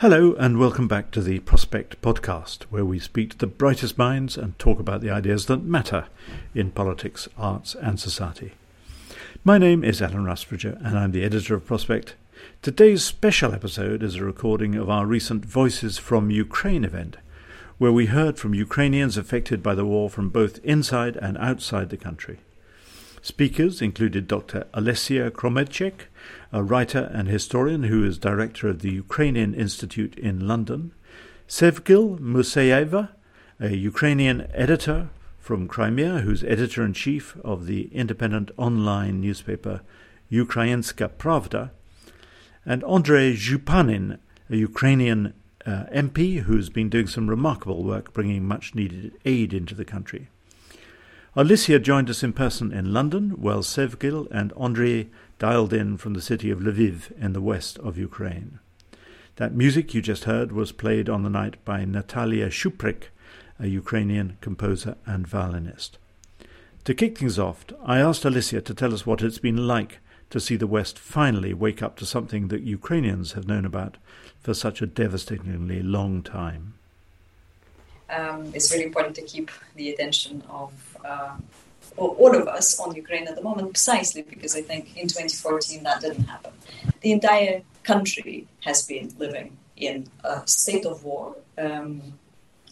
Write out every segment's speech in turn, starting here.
Hello, and welcome back to the Prospect Podcast, where we speak to the brightest minds and talk about the ideas that matter in politics, arts, and society. My name is Alan Rusbridger, and I'm the editor of Prospect. Today's special episode is a recording of our recent Voices from Ukraine event, where we heard from Ukrainians affected by the war from both inside and outside the country. Speakers included Dr. Olesya Khromeychuk, a writer and historian who is director of the Ukrainian Institute in London, Sevgil Musaieva, a Ukrainian editor from Crimea who's editor in chief of the independent online newspaper Ukrainska Pravda, and Andrei Zhupanyn, a Ukrainian uh, MP who's been doing some remarkable work bringing much needed aid into the country. Alicia joined us in person in London, while Sevgil and Andrei dialed in from the city of Lviv in the west of Ukraine. That music you just heard was played on the night by Natalia Tsupryk, a Ukrainian composer and violinist. To kick things off, I asked Alicia to tell us what it's been like to see the West finally wake up to something that Ukrainians have known about for such a devastatingly long time. Um, it's really important to keep the attention of uh, all of us on Ukraine at the moment, precisely because I think in 2014 that didn't happen. The entire country has been living in a state of war um,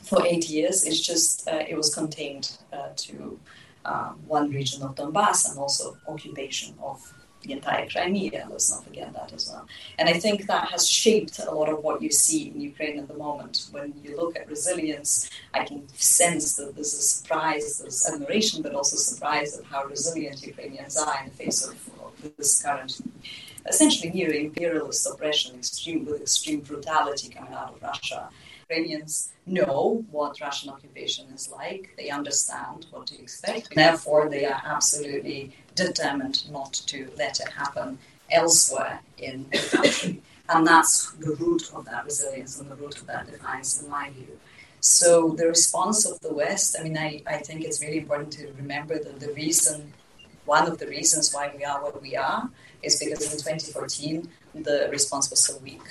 for eight years. It's just uh, it was contained uh, to uh, one region of Donbass and also occupation of the entire Crimea. Let's not forget that as well. And I think that has shaped a lot of what you see in Ukraine at the moment. When you look at resilience, I can sense that there's a surprise, there's admiration, but also surprise at how resilient Ukrainians are in the face of, this current, essentially near imperialist oppression, extreme with extreme brutality coming out of Russia. Ukrainians know what Russian occupation is like. They understand what to expect. Therefore, they are absolutely determined not to let it happen elsewhere in the country. And that's the root of that resilience and the root of that defiance, in my view. So the response of the West, I mean, I, I think it's really important to remember that the reason, one of the reasons why we are what we are, is because in 2014 the response was so weak.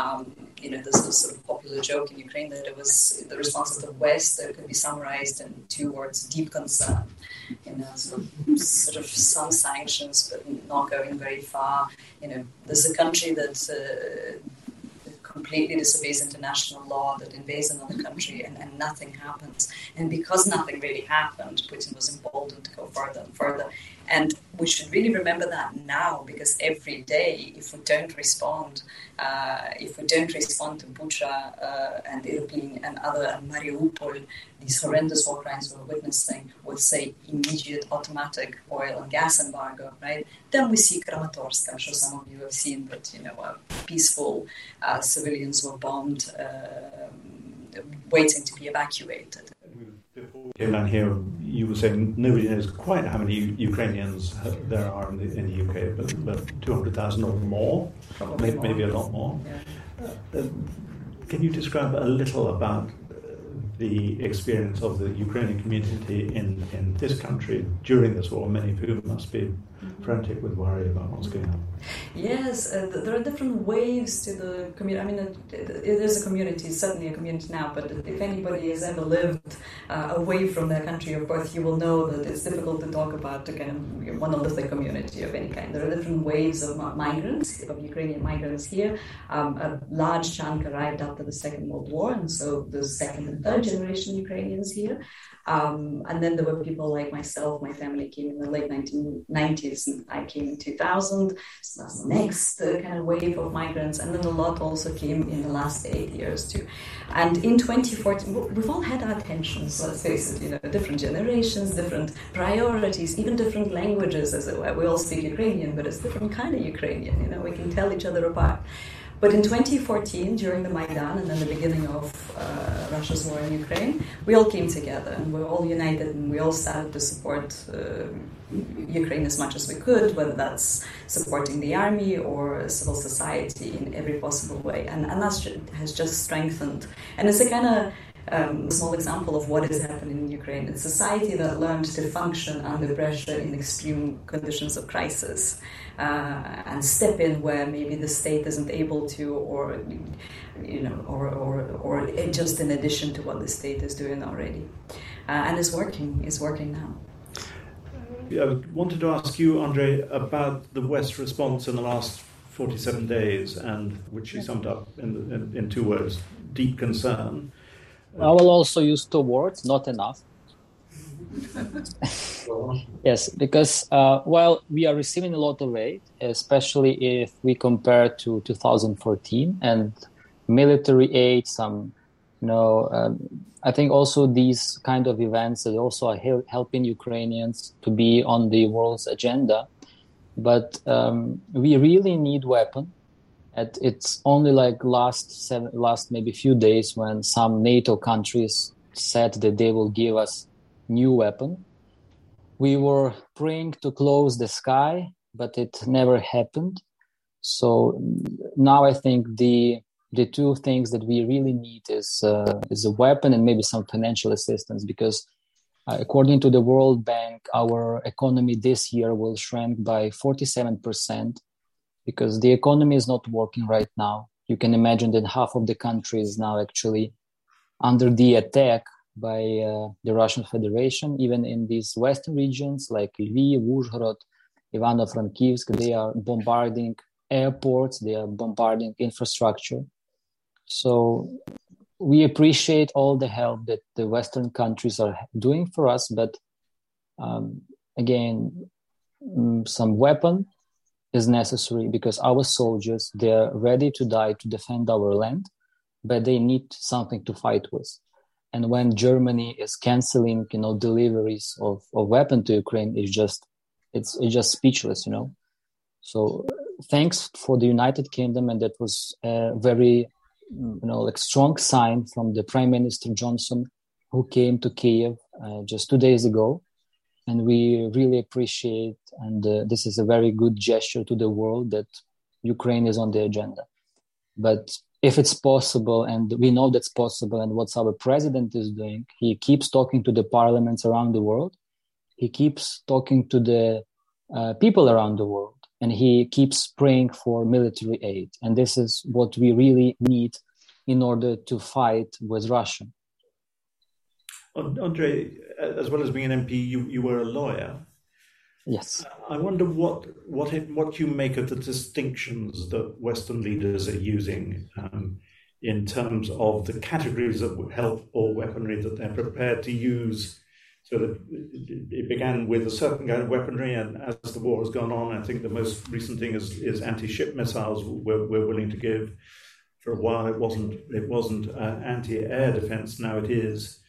Um, you know, there's this sort of popular joke in Ukraine that it was the response of the West that could be summarized in two words: deep concern. You know, sort of, sort of some sanctions, but not going very far. You know, there's a country that. Uh, completely disobeys international law, that invades another country, and, and nothing happens. And because nothing really happened, Putin was emboldened to go further and further. And we should really remember that now, because every day, if we don't respond, uh, if we don't respond to Bucha uh, and Irpin and other and Mariupol, these horrendous war crimes we're witnessing, will say immediate automatic oil and gas embargo, right? Then we see Kramatorsk. I'm sure some of you have seen that, you know, uh, peaceful uh, civilians were bombed, uh, waiting to be evacuated. Before here, you were saying nobody knows quite how many Ukrainians there are in the, in the UK, but, but 200,000 or more, maybe, maybe a lot more. Yeah. Uh, can you describe a little about the experience of the Ukrainian community in, in this country during this war, many of whom must be frantic with worry about what's going on. Yes, uh, there are different waves to the community. I mean, it, it is a community, certainly a community now, but if anybody has ever lived uh, away from their country of birth, you will know that it's difficult to talk about a kind of monolithic community of any kind. There are different waves of migrants, of Ukrainian migrants here. Um, a large chunk arrived after the Second World War, and so the second and third generation Ukrainians here. Um, and then there were people like myself, my family came in the late 1990s, I came in 2000. So that's the next uh, kind of wave of migrants. And then a lot also came in the last eight years too. And in 2014, we've all had our tensions, let's face it, you know, different generations, different priorities, even different languages, as it were. We all speak Ukrainian, but it's different kind of Ukrainian, you know, we can tell each other apart. But in 2014, during the Maidan and then the beginning of uh, Russia's war in Ukraine, we all came together and we are all united and we all started to support uh, Ukraine as much as we could, whether that's supporting the army or civil society in every possible way. And, and that has just strengthened. And it's a kind of um, small example of what is happening in Ukraine. It's a society that learned to function under pressure in extreme conditions of crisis uh, and step in where maybe the state isn't able to, or you know, or, or, or just in addition to what the state is doing already. Uh, and it's working. It's working now. I wanted to ask you, Andre, about the West response in the last 47 days, and which you summed up in, in, in two words: deep concern I will also use two words, not enough. yes, because uh, while we are receiving a lot of aid, especially if we compare to 2014 and military aid, some, know, um, I think also these kind of events that also are helping Ukrainians to be on the world's agenda. But um, we really need weapon at, it's only like last seven, last maybe few days when some NATO countries said that they will give us new weapon. We were praying to close the sky, but it never happened. So now I think the the two things that we really need is uh, is a weapon and maybe some financial assistance because uh, according to the World Bank, our economy this year will shrink by 47 percent because the economy is not working right now. You can imagine that half of the country is now actually under the attack by uh, the Russian Federation, even in these western regions like Lviv, Uzhhorod, Ivano-Frankivsk, they are bombarding airports, they are bombarding infrastructure. So we appreciate all the help that the Western countries are doing for us, but um, again, mm, some weapon is necessary because our soldiers they're ready to die to defend our land but they need something to fight with. And when germany is canceling you know deliveries of, of weapon to ukraine it's just it's, it's just speechless you know. So thanks for the united kingdom and that was a very you know like strong sign from the prime minister johnson who came to kiev uh, just two days ago. And we really appreciate and uh, this is a very good gesture to the world that ukraine is on the agenda. But if it's possible and we know that's possible and what our president is doing he keeps talking to the parliaments around the world. He keeps talking to the uh, people around the world and he keeps praying for military aid and this is what we really need in order to fight with russia Andre, as well as being an MP, you, you were a lawyer. Yes. I wonder what what it, what you make of the distinctions that Western leaders are using um, in terms of the categories of help or weaponry that they're prepared to use. So that it began with a certain kind of weaponry, and as the war has gone on, I think the most recent thing is, is anti-ship missiles we're, we're willing to give. For a while, it wasn't it wasn't uh, anti-air defense. Now it is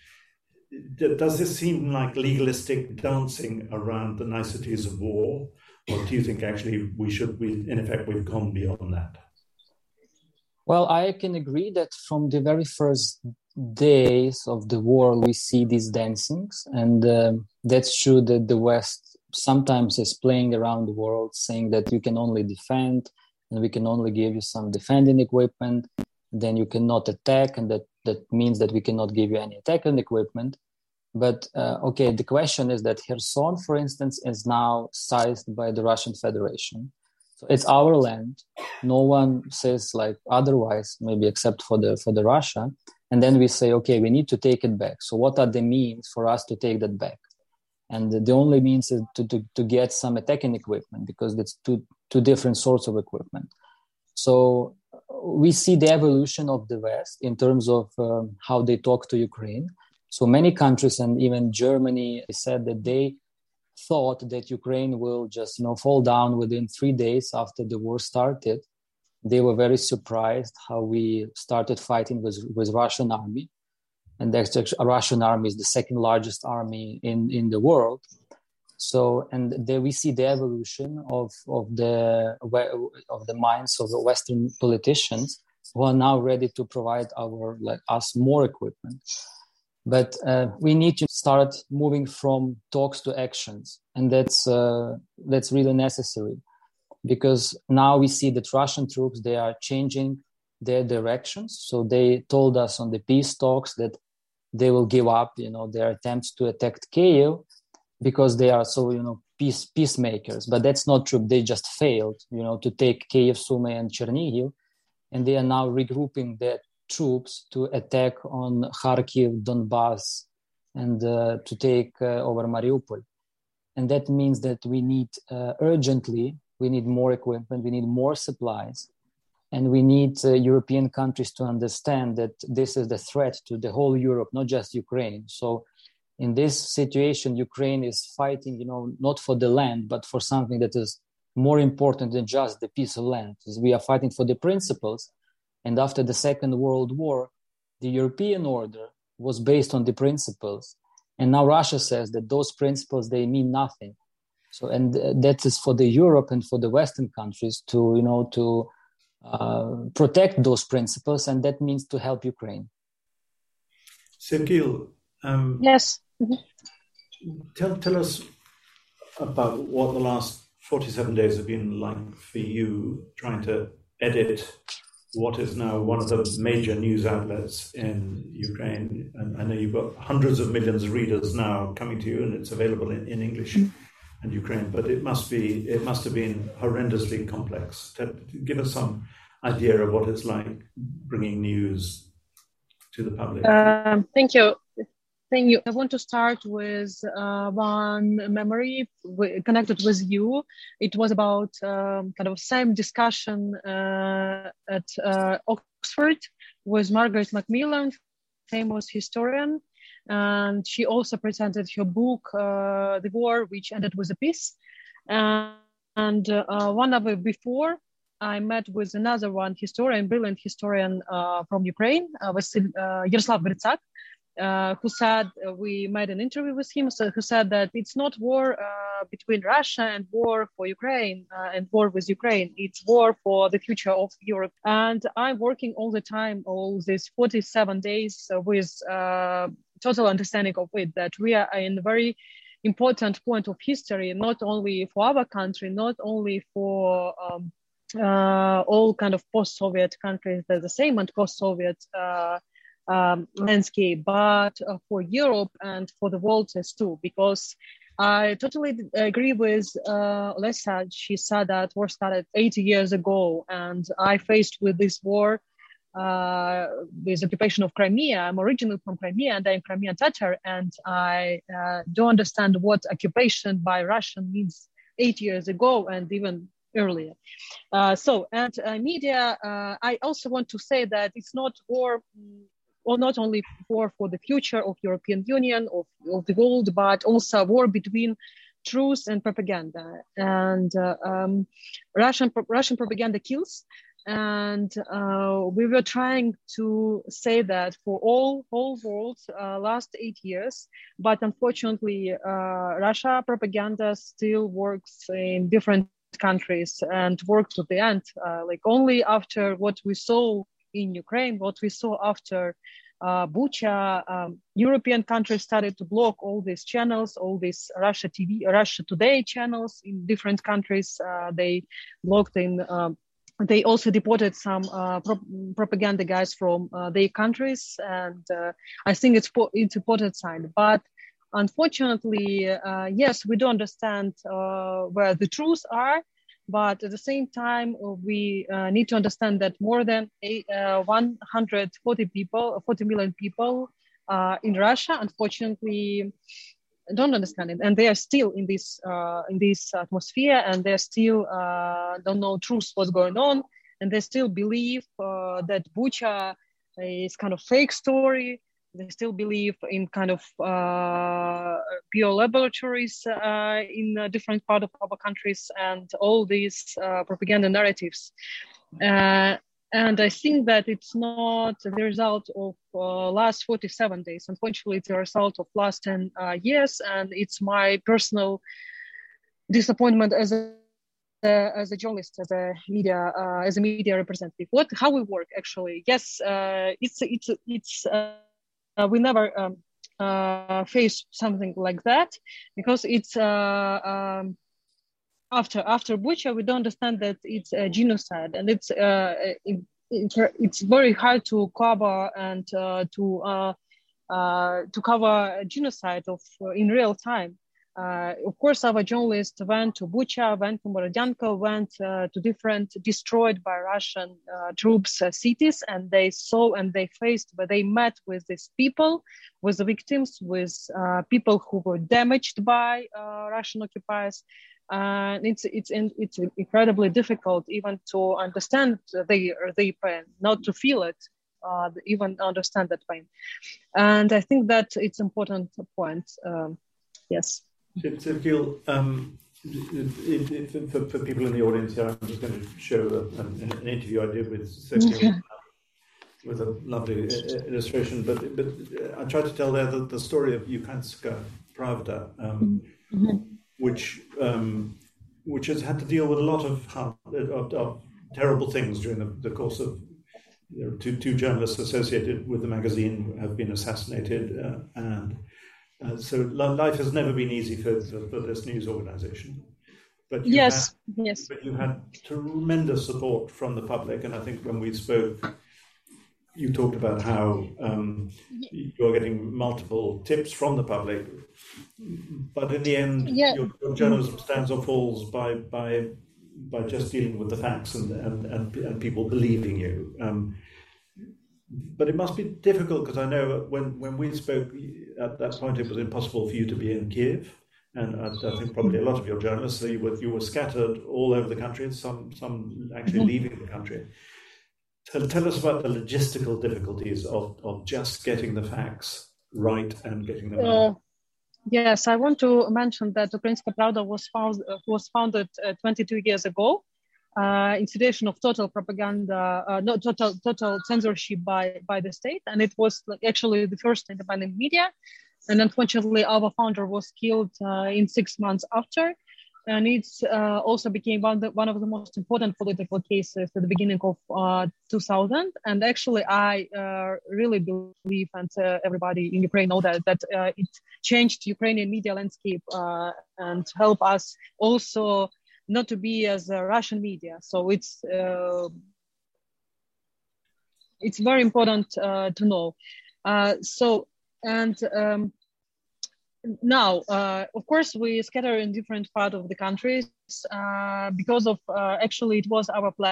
does this seem like legalistic dancing around the niceties of war, or do you think actually we should, we in effect, we've gone beyond that? Well, I can agree that from the very first days of the war, we see these dancings, and uh, that's true that the West sometimes is playing around the world, saying that you can only defend, and we can only give you some defending equipment, then you cannot attack, and that that means that we cannot give you any attacking equipment. But uh, okay, the question is that Kherson, for instance, is now seized by the Russian Federation. So it's our land. No one says like otherwise, maybe except for the for the Russia. And then we say, okay, we need to take it back. So what are the means for us to take that back? And the only means is to, to, to get some attacking equipment because it's two two different sorts of equipment. So we see the evolution of the West in terms of um, how they talk to Ukraine. So many countries and even Germany said that they thought that Ukraine will just you know fall down within three days after the war started. They were very surprised how we started fighting with with Russian army, and the Russian army is the second largest army in in the world. So and there we see the evolution of of the of the minds of the Western politicians who are now ready to provide our like us more equipment. But uh, we need to start moving from talks to actions. And that's uh, that's really necessary because now we see that russian troops they are changing their directions. So they told us on the peace talks that they will give up you know their attempts to attack kiev because they are so you know peace peacemakers. But that's not true. They just failed you know to take kiev sumy and chernihiv. And they are now regrouping their troops to attack on Kharkiv, Donbass, and uh, to take uh, over Mariupol. And that means that we need uh, urgently, we need more equipment, we need more supplies, and we need uh, European countries to understand that this is the threat to the whole Europe, not just Ukraine. So in this situation, Ukraine is fighting, you know, not for the land, but for something that is more important than just the piece of land. We are fighting for the principles and after the Second World War, the European order was based on the principles. And now Russia says that those principles, they mean nothing. So, and that is for the Europe and for the Western countries to, you know, to uh, protect those principles. And that means to help Ukraine. Sevgil, um, yes. Tell, tell us about what the last 47 days have been like for you trying to edit what is now one of the major news outlets in Ukraine. And I know you've got hundreds of millions of readers now coming to you, and it's available in, in English mm. And Ukraine. But it must be it must have been horrendously complex. To give us some idea of what it's like bringing news to the public. Um, thank you. Thank you. I want to start with uh, one memory connected with you. It was about um, kind of same discussion uh, at uh, Oxford with Margaret Macmillan, famous historian, and she also presented her book, uh, "The War Which Ended with a Peace." and uh, one hour before, I met with another one historian, brilliant historian uh, from Ukraine, uh, Vasil, uh, Yaroslav Hrytsak, uh, who said uh, we made an interview with him so, who said that it's not war uh, between russia and war for ukraine uh, and war with ukraine it's war for the future of europe and i'm working all the time all these 47 days with uh, total understanding of it that we are in a very important point of history not only for our country not only for um, uh, all kind of post-soviet countries they're the same and post-soviet um, landscape, but uh, for Europe and for the world as too, because I totally agree with uh. She said that war started 80 years ago, and I faced with this war, uh, occupation of Crimea. I'm originally from Crimea, and I'm Crimean Tatar, and I uh, don't understand what occupation by Russian means eight years ago, and even earlier. Uh, so, and uh, media, uh, I also want to say that it's not war or not only war for the future of European Union, of, of the world, but also war between truth and propaganda. And uh, um, Russian, Russian propaganda kills, and uh, we were trying to say that for all whole world uh, last eight years but unfortunately uh, russia propaganda still works in different countries and worked to the end uh, like only after what we saw in ukraine what we saw after uh, Bucha, um, European countries started to block all these channels, all these Russia TV, Russia Today channels in different countries. Uh, they blocked in um, they also deported some uh, pro- propaganda guys from uh, their countries, and uh, I think it's it's important sign. But unfortunately, uh, yes, we do understand uh, where the truths are, but at the same time, we uh, need to understand that more than eight, 140 people, 40 million people in Russia, unfortunately, don't understand it. And they are still in this uh, in this atmosphere and they still uh, don't know truth what's going on. And they still believe uh, that bucha is kind of fake story. They still believe in kind of uh, pure laboratories uh, in different part of our countries and all these uh, propaganda narratives and I think that it's not the result of uh, last 47 days. Unfortunately, it's a result of last 10 uh, years, and it's my personal disappointment as a uh, as a journalist, as a media, uh, as a media representative. What, how we work actually? Yes, uh, it's it's it's uh, we never um, face something like that because it's. Um, after after Bucha, we don't understand that it's a genocide, and it's uh, it, it's very hard to cover and uh, to uh, uh, to cover genocide of uh, in real time. Uh, of course, our journalists went to Bucha, went to Borodyanka, went uh, to different destroyed by Russian troops cities, and they saw and they faced, but they met with these people, with the victims, with people who were damaged by Russian occupiers and it's it's it's incredibly difficult even to understand the their pain, not to feel it, uh, even understand that pain. And I think that it's important point. Um, yes. So, um, for, for people in the audience here, I'm just going to show an, an interview I did with Sevgil. with a lovely illustration, but but I tried to tell there the, the story of Ukrainska Pravda, um, mm-hmm which um, which has had to deal with a lot of, of, of terrible things during the, the course of you know, two, two journalists associated with the magazine have been assassinated, uh, and uh, so life has never been easy for, for, for this news organization. But yes, had, yes. But you had tremendous support from the public, and I think when we spoke you talked about how um, you're getting multiple tips from the public, but in the end, yeah. your, your, journalism stands or falls by by by just dealing with the facts and and, and, and people believing you. Um, but it must be difficult because I know when, when we spoke at that point, it was impossible for you to be in Kiev. And I, I think probably a lot of your journalists, you were, you were scattered all over the country, some, some actually leaving the country. Tell, tell us about the logistical difficulties of, of just getting the facts right and getting them uh, Yes, I want to mention that Ukrainska Pravda was, found, was founded uh, 22 years ago uh, in situation of total propaganda, uh, no, total total censorship by, by the state. And it was actually the first independent media. And unfortunately, our founder was killed uh, in six months after and it uh, also became one of, the, one of the most important political cases at the beginning of uh, 2000 and actually i uh, really believe and uh, everybody in ukraine know that that uh, it changed ukrainian media landscape uh, and help us also not to be as a russian media. So it's it's very important to know. So and um, now, uh, of course, we scatter in different part of the countries uh, because of uh, actually it was our plan.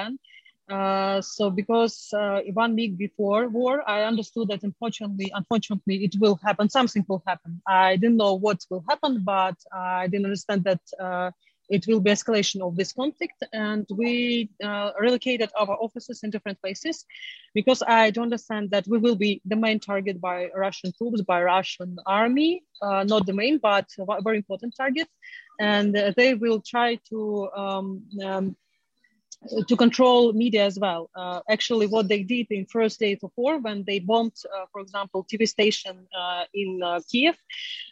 Uh, so because uh, one week before war, I understood that unfortunately, unfortunately, it will happen. Something will happen. I didn't know what will happen, but I didn't understand that uh, it will be escalation of this conflict and we uh, relocated our offices in different places because i don't understand that we will be the main target by russian troops by russian army uh, not the main but very important target. And uh, they will try to um, um, to control media as well. Uh, actually, what they did in first days of war when they bombed, uh, for example, TV station uh, in uh, Kiev,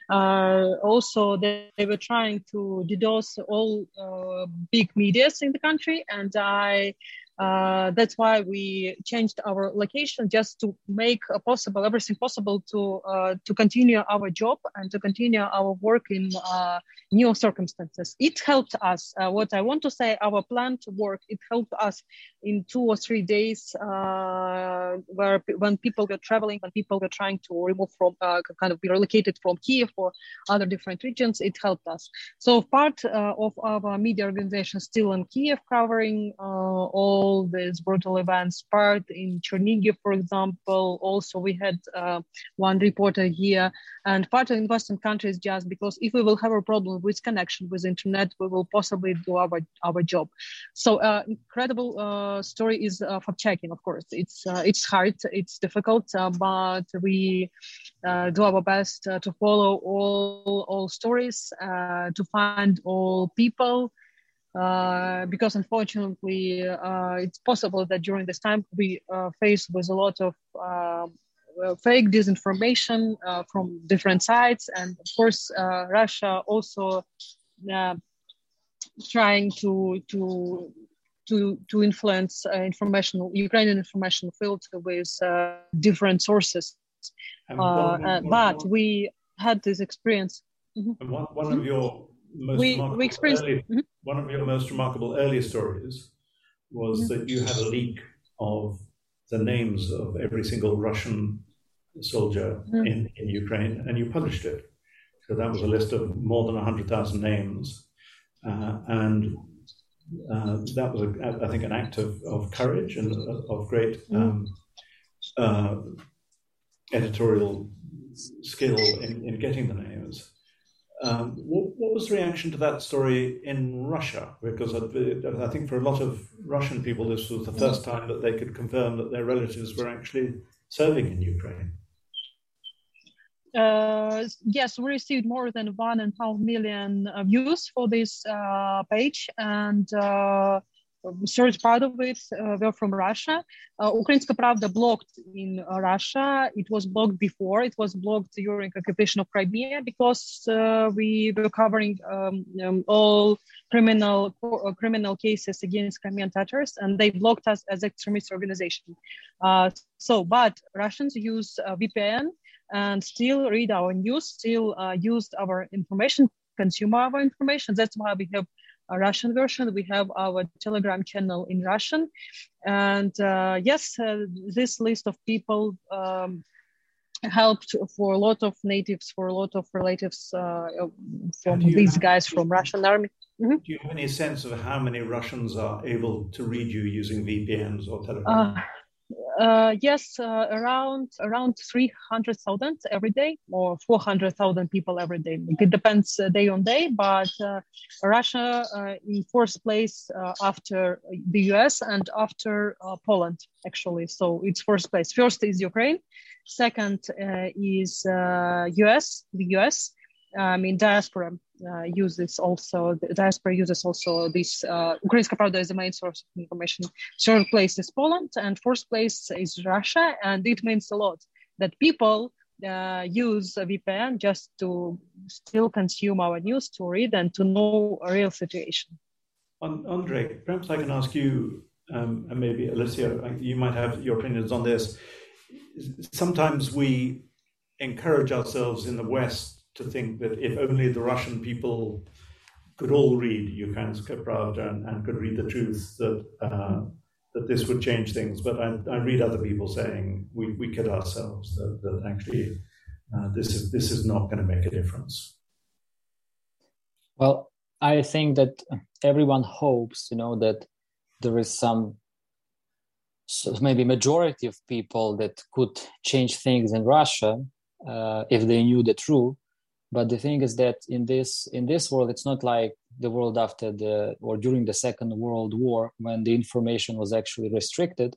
uh, also they, they, were trying to DDoS all uh, big medias in the country, and I uh, that's why we changed our location just to make possible everything possible to uh, to continue our job and to continue our work in uh, new circumstances. It helped us. Uh, what I want to say, our plan to work, it helped us in two or three days uh, where when people were traveling, when people were trying to remove from kind of be relocated from Kiev or other different regions, it helped us. So part of our media organization still in Kiev covering all all these brutal events. Part in Chernihiv, for example, also we had uh, one reporter here, and part in Western countries just because if we will have a problem with connection with internet, we will possibly do our our job. So uh, incredible uh, story is uh, fact checking. Of course, it's uh, it's hard, it's difficult, uh, but we uh, do our best to follow all all stories, to find all people uh, because unfortunately uh, it's possible that during this time we uh, face with a lot of um, fake disinformation uh, from different sides and of course uh, russia also trying to to to to influence ukrainian information field with different sources. But we had this experience. Mm-hmm. one, one of your most we, we experienced early, mm-hmm. one of your most remarkable earlier stories was mm-hmm. that you had a leak of the names of every single Russian soldier mm-hmm. in, in Ukraine, and you published it. So that was a list of more than 100,000 names. Uh, and uh, that was, a, I think, an act of, of courage and of great mm-hmm. um, uh, editorial skill in, in getting the names. Um, what, what, was the reaction to that story in Russia? Because I, I, think for a lot of Russian people, this was the first time that they could confirm that their relatives were actually serving in Ukraine. Uh, yes, we received more than one and a half million views for this uh, page, and uh, third part of it uh, were from Russia. Uh, Ukrainska Pravda blocked in uh, Russia. It was blocked before. It was blocked during occupation of Crimea because uh, we were covering um, um, all criminal uh, criminal cases against Crimean Tatars, and they blocked us as extremist organization. Uh, so, but Russians use VPN and still read our news, still used our information, consume our information. That's why we have Russian version. We have our Telegram channel in Russian. And uh, yes, uh, this list of people um, helped for a lot of natives, for a lot of relatives uh, from these guys from Russian army. Mm-hmm. Do you have any sense of how many Russians are able to read you using VPNs or Telegram? Uh, yes, uh, around around three hundred thousand every day, or four hundred thousand people every day. It depends uh, day on day, but uh, Russia uh, in fourth place after the U.S. and after Poland, actually. So it's first place. First is Ukraine, second is U.S. The U.S. I mean diaspora uh, uses also the diaspora uses also this uh, Ukrainska Pravda is the main source of information. Third place is Poland, and fourth place is Russia, and it means a lot that people uh, use VPN just to still consume our news, to read, and to know a real situation. Andre, perhaps I can ask you, um, and maybe Alicia, you might have your opinions on this. Sometimes we encourage ourselves in the West to think that if only the Russian people could all read Ukrainska Pravda and, and could read the truth, that uh, that this would change things. But I, I, read other people saying we, we kid ourselves that, that actually uh, this is this is not going to make a difference. Well, I think that everyone hopes, you know, that there is some so maybe majority of people that could change things in Russia uh, if they knew the truth but the thing is that in this in this world it's not like the world after the or during the second world war when the information was actually restricted.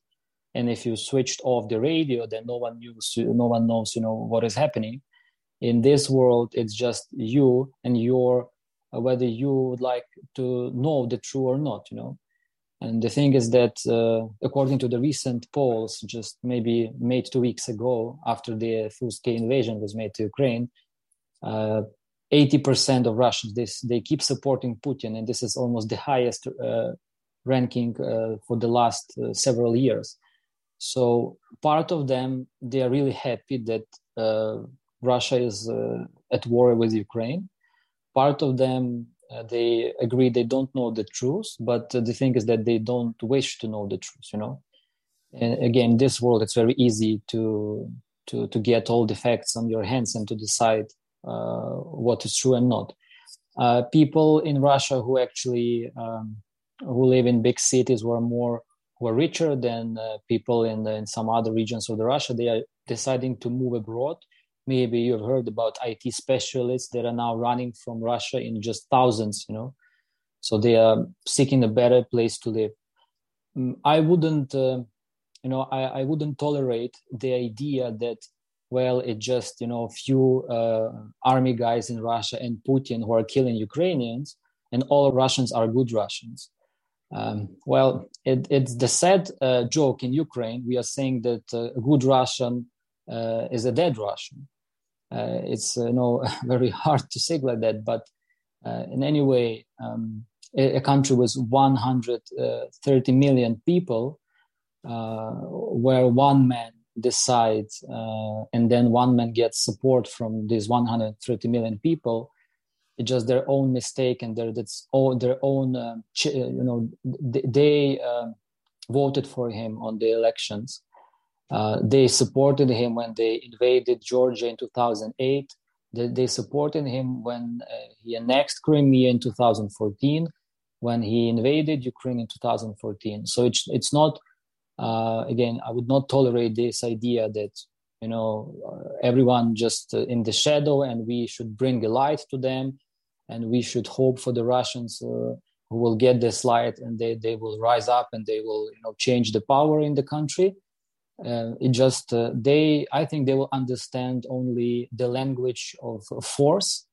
And if you switched off the radio then no one knows no one knows you know what is happening. In this world it's just you and your uh, whether you would like to know the truth or not you know. And the thing is that, uh, according to the recent polls, just maybe made two weeks ago, after the full-scale invasion was made to Ukraine, uh, 80% of Russians they, they keep supporting Putin, and this is almost the highest uh, ranking uh, for the last several years. So part of them they are really happy that Russia is at war with Ukraine. Part of them uh, they agree they don't know the truth but uh, the thing is that they don't wish to know the truth you know and again this world it's very easy to to to get all the facts on your hands and to decide what is true and not uh, people in russia who actually um, who live in big cities who are more who are richer than uh, people in, in some other regions of the russia they are deciding to move abroad maybe you've heard about IT specialists that are now running from Russia in just thousands, you know. So they are seeking a better place to live. Mm, I wouldn't, uh, you know, I, I wouldn't tolerate the idea that, well, it just, you know, a few uh, army guys in Russia and Putin who are killing Ukrainians and all Russians are good Russians. Um, well, it, it's the sad uh, joke in Ukraine. We are saying that uh, a good Russian uh, is a dead Russian uh, it's you know very hard to say like that but in any way um, a, a, country with 130 million people where one man decides and then one man gets support from these 130 million people it's just their own mistake and their that's all their own um, ch- you know they, they uh, voted for him on the elections uh, they supported him when they invaded Georgia in 2008. They, they supported him when uh, he annexed Crimea in 2014, when he invaded Ukraine in 2014. So it's, it's not, uh, again, I would not tolerate this idea that, you know, uh, everyone just uh, in the shadow and we should bring a light to them and we should hope for the Russians who will get this light and they, they will rise up and they will, you know, change the power in the country. Uh, it just uh, they i think they will understand only the language of, of force.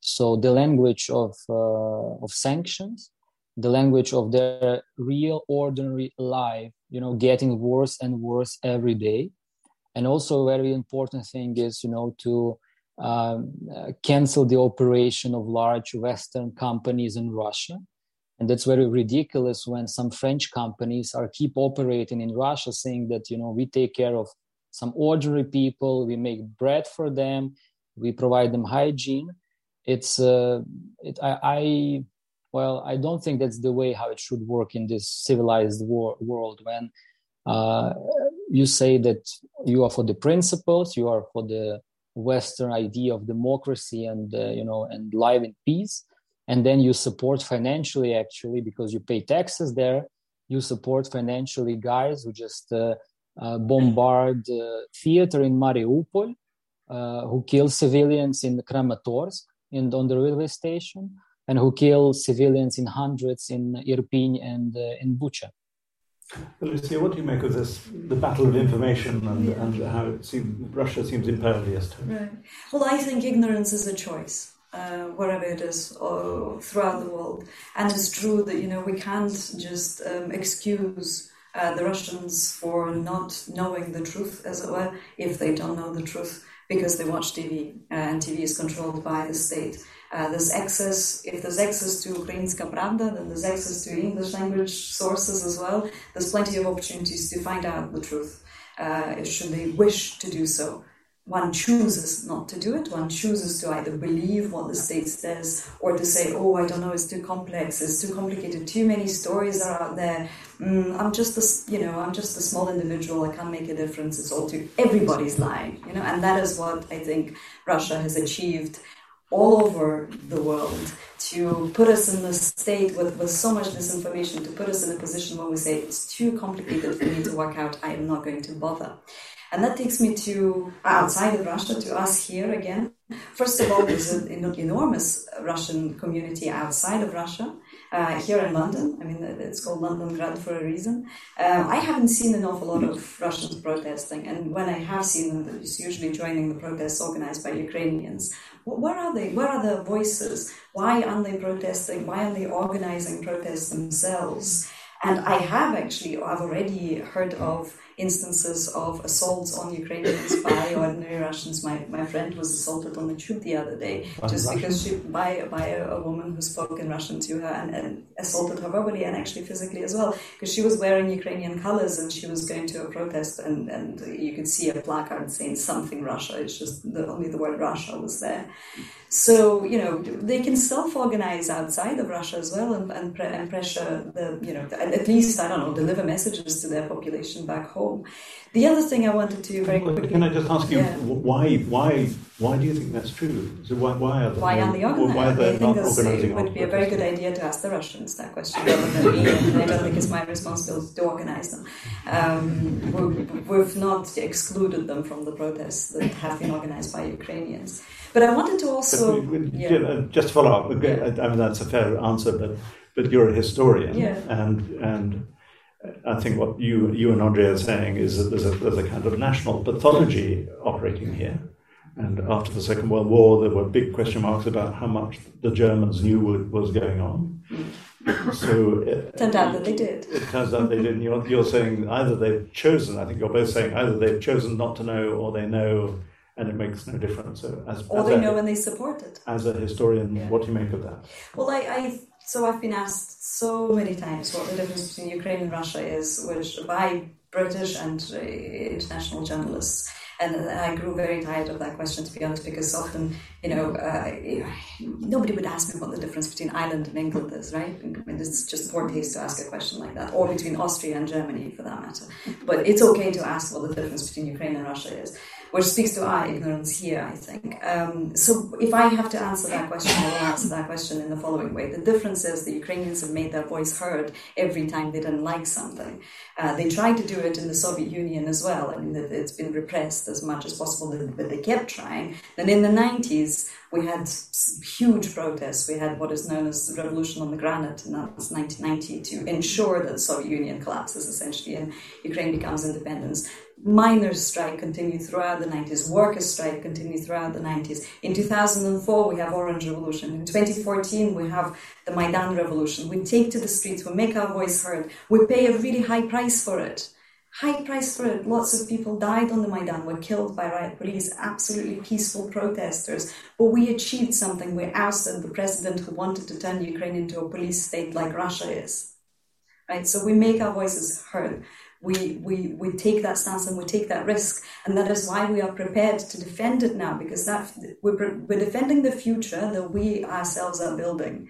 So the language of uh, of sanctions the language of their real ordinary life you know getting worse and worse every day. And also a very important thing is you know to um, uh, cancel the operation of large western companies in russia. And that's very ridiculous when some french companies are keep operating in russia saying that you know we take care of some ordinary people we make bread for them we provide them hygiene. It's uh, it, I, I well i don't think that's the way how it should work in this civilized war- world when uh, you say that you are for the principles you are for the western idea of democracy and uh, you know and live in peace. And then you support financially actually because you pay taxes there. You support financially guys who just uh, uh, bombard uh, theater in mariupol uh, who kill civilians in kramatorsk and on the railway station and who kill civilians in hundreds in irpin and uh, in bucha Lucia, what do you make of this, the battle of information and, yeah. and how it seems, Russia seems impervious to it? Right. Well, I think ignorance is a choice uh, wherever it is or throughout the world. And it's true that you know we can't just um, excuse uh, the Russians for not knowing the truth, as it were, if they don't know the truth because they watch TV uh, and TV is controlled by the state. Uh, there's access, if there's access to Ukrainska Pravda, then there's access to English language sources as well. There's plenty of opportunities to find out the truth, uh, should they wish to do so one chooses not to do it. One chooses to either believe what the state says or to say, oh, I don't know, it's too complex, it's too complicated, too many stories are out there. Mm, I'm just a, you know, I'm just a small individual. I can't make a difference. It's all too, everybody's lying, you know, and that is what I think Russia has achieved all over the world to put us in the state with, with so much disinformation, to put us in a position where we say it's too complicated for me to work out, I am not going to bother. And that takes me to outside of Russia, to us here again. First of all, there's an enormous Russian community outside of Russia. Uh, here in London. I mean, it's called Londongrad for a reason. Um, I haven't seen an awful lot of Russians protesting, and when I have seen them, it's usually joining the protests organized by Ukrainians. Where are they? Where are the voices? Why aren't they protesting? Why aren't they organizing protests themselves? And I have actually, I've already heard of instances of assaults on Ukrainians by ordinary Russians. My, my friend was assaulted on the tube the other day just Russian? because she by by a, a, woman who spoke in Russian to her and, and assaulted her verbally and actually physically as well because she was wearing Ukrainian colors and she was going to a protest and, and you could see a placard saying something Russia. It's just the, only the word Russia was there. So, you know, they can self-organize outside of Russia as well and, and, pre- and pressure the, you know, at least, I don't know, deliver messages to their population back home. The other thing I wanted to very quickly... Can I just ask you, yeah. why, why, why do you think that's true? So why, why are they, why are they organizing? Why are they I think it would be a very good idea to ask the Russians that question rather than me, and I don't think it's my responsibility to organize them. Um, we've not excluded them from the protests that have been organized by Ukrainians. But I wanted to also yeah. Uh, just follow up. I mean that's a fair answer, but but you're a historian, yeah. and and I think what you you and Andrii are saying is that there's a there's a kind of national pathology operating here. And after the Second World War, there were big question marks about how much the Germans knew what was going on. So uh, it turned out that they did. It turns out they did. And you're, you're saying either they've chosen. I think you're both saying either they've chosen not to know, or they know and it makes no difference. So as, or as they a, know when they support it. As a historian, yeah. what do you make of that? Well, I, I so I've been asked so many times what the difference between Ukraine and Russia is, which by British and uh, international journalists. And I grew very tired of that question, to be honest, because often, you know, uh, nobody would ask me what the difference between Ireland and England is, right? I mean, it's just poor taste to ask a question like that, or between Austria and Germany, for that matter. But it's okay to ask what the difference between Ukraine and Russia is which speaks to our ignorance here, I think. Um, so if I have to answer that question, I will answer that question in the following way. The difference is the Ukrainians have made their voice heard every time they didn't like something. Uh, they tried to do it in the Soviet Union as well. I mean, it's been repressed as much as possible, but they kept trying. Then in the 90s, we had huge protests. We had what is known as the Revolution on the Granite, and that was 1990 to ensure that the Soviet Union collapses essentially and Ukraine becomes independent miners' strike continued throughout the 90s, workers' strike continued throughout the 90s. In 2004, we have Orange Revolution. In 2014, we have the Maidan Revolution. We take to the streets, we make our voice heard, we pay a really high price for it. High price for it. Lots of people died on the Maidan, were killed by riot police, absolutely peaceful protesters. But we achieved something. We ousted the president who wanted to turn Ukraine into a police state like Russia is. Right? So we make our voices heard we, we, we take that stance and we take that risk. And that is why we are prepared to defend it now, because that we're, we're defending the future that we ourselves are building.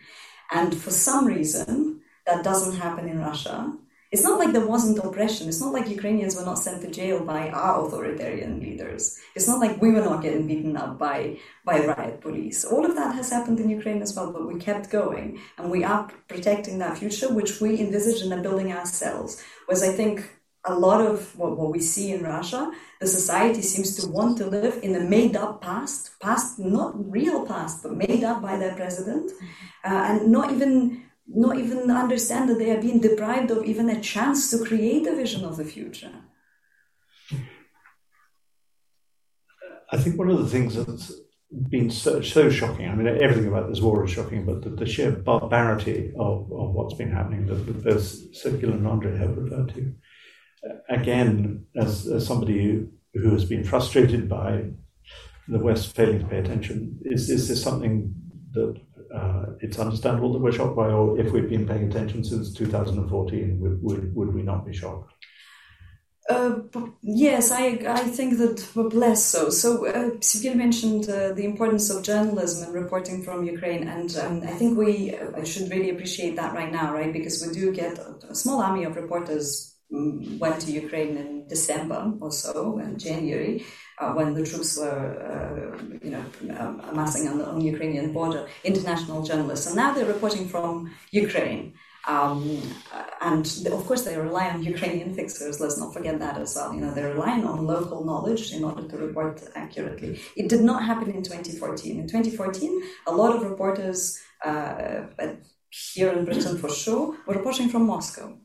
And for some reason, that doesn't happen in Russia. It's not like there wasn't oppression. It's not like Ukrainians were not sent to jail by our authoritarian leaders. It's not like we were not getting beaten up by, by riot police. All of that has happened in Ukraine as well, but we kept going. And we are protecting that future, which we envisage and are building ourselves. Whereas I think a lot of what, what we see in Russia, the society seems to want to live in a made up past, past, not real past, but made up by their president, uh, and not even not even understand that they are being deprived of even a chance to create a vision of the future. I think one of the things that's been so, so shocking, I mean, everything about this war is shocking, but the, the sheer barbarity of, of what's been happening that, both Sevgil and Andrii have referred to again, as, as somebody who has been frustrated by the West failing to pay attention, is, is this something that uh, it's understandable that we're shocked by, or if we've been paying attention since 2014, would, would, would we not be shocked? Uh, yes, I, I think that less so. So, uh, mentioned uh, the importance of journalism and reporting from Ukraine, and um, I think we should really appreciate that right now, right? Because we do get a small army of reporters went to Ukraine in December or so, in January, uh, when the troops were, uh, you know, um, amassing on the on Ukrainian border, international journalists, and now they're reporting from Ukraine. Um, and of course, they rely on Ukrainian fixers. Let's not forget that as well. You know, they're relying on local knowledge in order to report accurately. It did not happen in 2014. In 2014, a lot of reporters uh, here in Britain, for sure, were reporting from Moscow.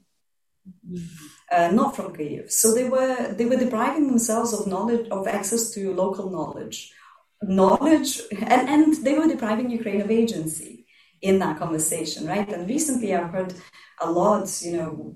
Mm-hmm uh, not from Kyiv. So they were they were depriving themselves of knowledge of access to local knowledge, knowledge, and, and they were depriving Ukraine of agency. in that conversation, right? And recently I've heard a lot, you know,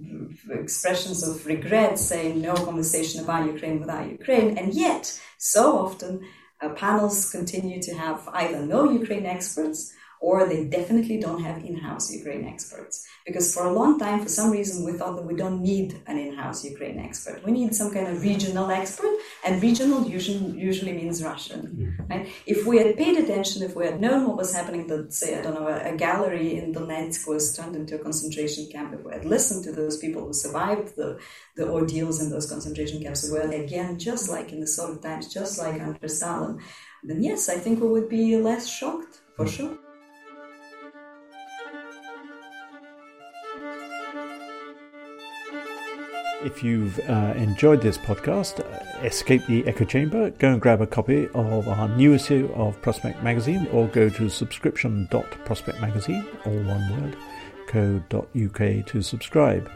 expressions of regret saying no conversation about Ukraine without Ukraine. And yet, so often, uh, panels continue to have either no Ukraine experts or they definitely don't have in-house Ukraine experts. Because for a long time, for some reason, we thought that we don't need an in-house Ukraine expert. We need some kind of regional expert, and regional usually, usually means Russian. Mm-hmm. Right? If we had paid attention, if we had known what was happening, that say, I don't know, a, a gallery in Donetsk was turned into a concentration camp, if we had listened to those people who survived the, the ordeals in those concentration camps, well, again, just like in the Soviet times, just like under Stalin, then yes, I think we would be less shocked, for mm. sure. If you've uh, enjoyed this podcast, uh, escape the echo chamber, go and grab a copy of our new issue of Prospect Magazine or go to subscription.prospectmagazine, all one word, co.uk to subscribe.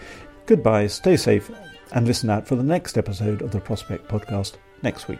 Goodbye, stay safe, and listen out for the next episode of the Prospect Podcast next week.